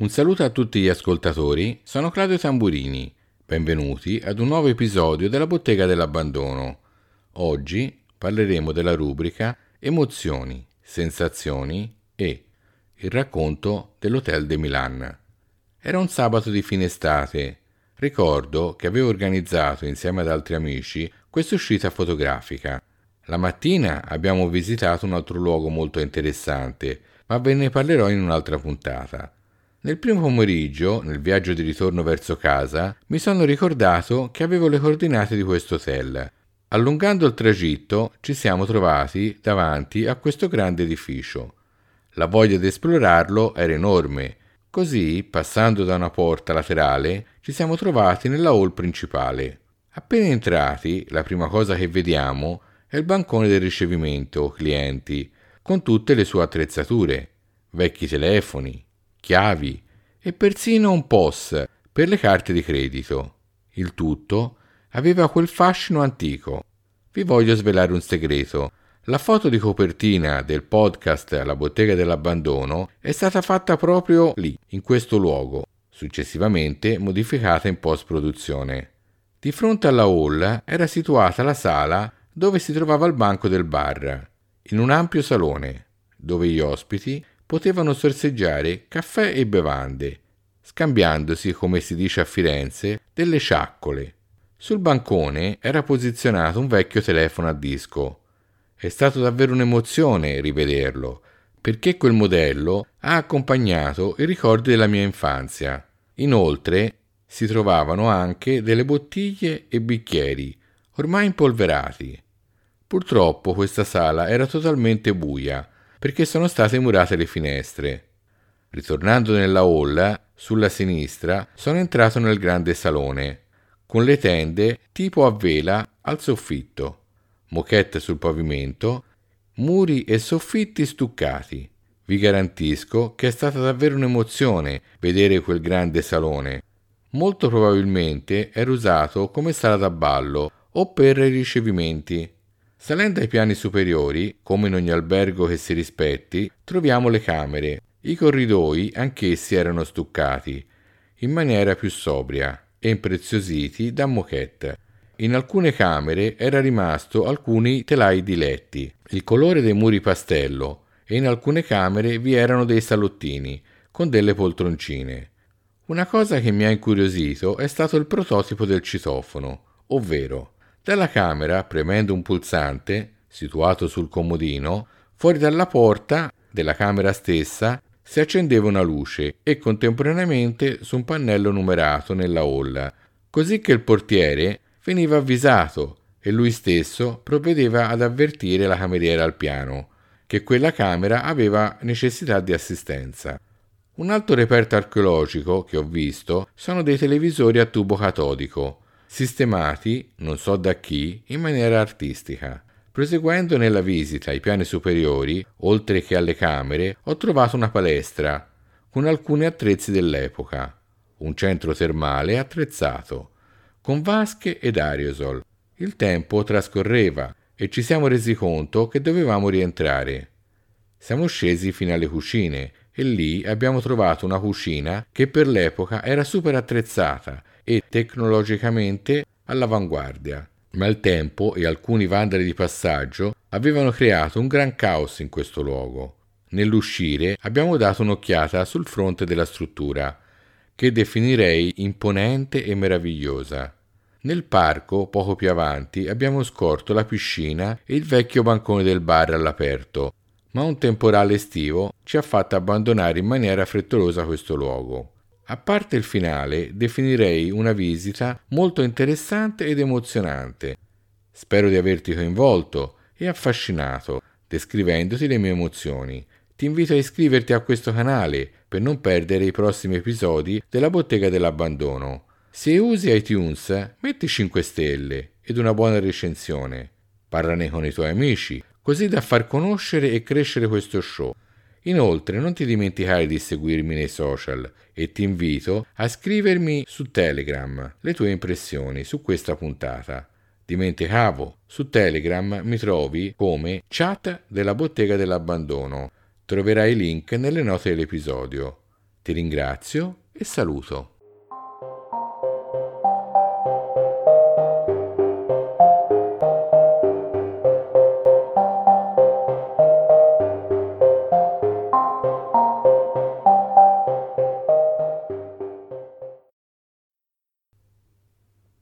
Un saluto a tutti gli ascoltatori, sono Claudio Tamburini. Benvenuti ad un nuovo episodio della Bottega dell'Abbandono. Oggi parleremo della rubrica Emozioni, sensazioni e il racconto dell'Hotel de Milan. Era un sabato di fine estate. Ricordo che avevo organizzato insieme ad altri amici questa uscita fotografica. La mattina abbiamo visitato un altro luogo molto interessante, ma ve ne parlerò in un'altra puntata. Nel primo pomeriggio, nel viaggio di ritorno verso casa, mi sono ricordato che avevo le coordinate di questo hotel. Allungando il tragitto ci siamo trovati davanti a questo grande edificio. La voglia di esplorarlo era enorme, così, passando da una porta laterale, ci siamo trovati nella hall principale. Appena entrati, la prima cosa che vediamo è il bancone del ricevimento clienti, con tutte le sue attrezzature, vecchi telefoni, chiavi e persino un POS per le carte di credito. Il tutto aveva quel fascino antico. Vi voglio svelare un segreto. La foto di copertina del podcast La bottega dell'abbandono è stata fatta proprio lì, in questo luogo, successivamente modificata in post-produzione. Di fronte alla hall era situata la sala dove si trovava il banco del bar, in un ampio salone, dove gli ospiti potevano sorseggiare caffè e bevande, scambiandosi, come si dice a Firenze, delle sciaccole. Sul bancone era posizionato un vecchio telefono a disco. È stato davvero un'emozione rivederlo, perché quel modello ha accompagnato i ricordi della mia infanzia. Inoltre si trovavano anche delle bottiglie e bicchieri, ormai impolverati. Purtroppo questa sala era totalmente buia, perché sono state murate le finestre. Ritornando nella hall, sulla sinistra, sono entrato nel grande salone, con le tende tipo a vela al soffitto, moquette sul pavimento, muri e soffitti stuccati. Vi garantisco che è stata davvero un'emozione vedere quel grande salone. Molto probabilmente era usato come sala da ballo o per i ricevimenti. Salendo ai piani superiori, come in ogni albergo che si rispetti, troviamo le camere. I corridoi anch'essi erano stuccati, in maniera più sobria, e impreziositi da moquette. In alcune camere era rimasto alcuni telai di letti, il colore dei muri pastello, e in alcune camere vi erano dei salottini, con delle poltroncine. Una cosa che mi ha incuriosito è stato il prototipo del citofono, ovvero dalla camera, premendo un pulsante, situato sul comodino, fuori dalla porta della camera stessa si accendeva una luce e contemporaneamente su un pannello numerato nella hall, così che il portiere veniva avvisato e lui stesso provvedeva ad avvertire la cameriera al piano che quella camera aveva necessità di assistenza. Un altro reperto archeologico che ho visto sono dei televisori a tubo catodico, sistemati, non so da chi, in maniera artistica. Proseguendo nella visita ai piani superiori, oltre che alle camere, ho trovato una palestra con alcuni attrezzi dell'epoca, un centro termale attrezzato, con vasche ed aerosol. Il tempo trascorreva e ci siamo resi conto che dovevamo rientrare. Siamo scesi fino alle cucine e lì abbiamo trovato una cucina che per l'epoca era super attrezzata e tecnologicamente all'avanguardia. Ma il tempo e alcuni vandali di passaggio avevano creato un gran caos in questo luogo. Nell'uscire abbiamo dato un'occhiata sul fronte della struttura, che definirei imponente e meravigliosa. Nel parco, poco più avanti, abbiamo scorto la piscina e il vecchio bancone del bar all'aperto, ma un temporale estivo ci ha fatto abbandonare in maniera frettolosa questo luogo. A parte il finale, definirei una visita molto interessante ed emozionante. Spero di averti coinvolto e affascinato, descrivendoti le mie emozioni. Ti invito a iscriverti a questo canale per non perdere i prossimi episodi della Bottega dell'Abbandono. Se usi iTunes, metti 5 stelle ed una buona recensione. Parlane con i tuoi amici, così da far conoscere e crescere questo show. Inoltre non ti dimenticare di seguirmi nei social e ti invito a scrivermi su Telegram le tue impressioni su questa puntata. Dimenticavo, su Telegram mi trovi come chat della bottega dell'abbandono Troverai i link nelle note dell'episodio. Ti ringrazio e saluto.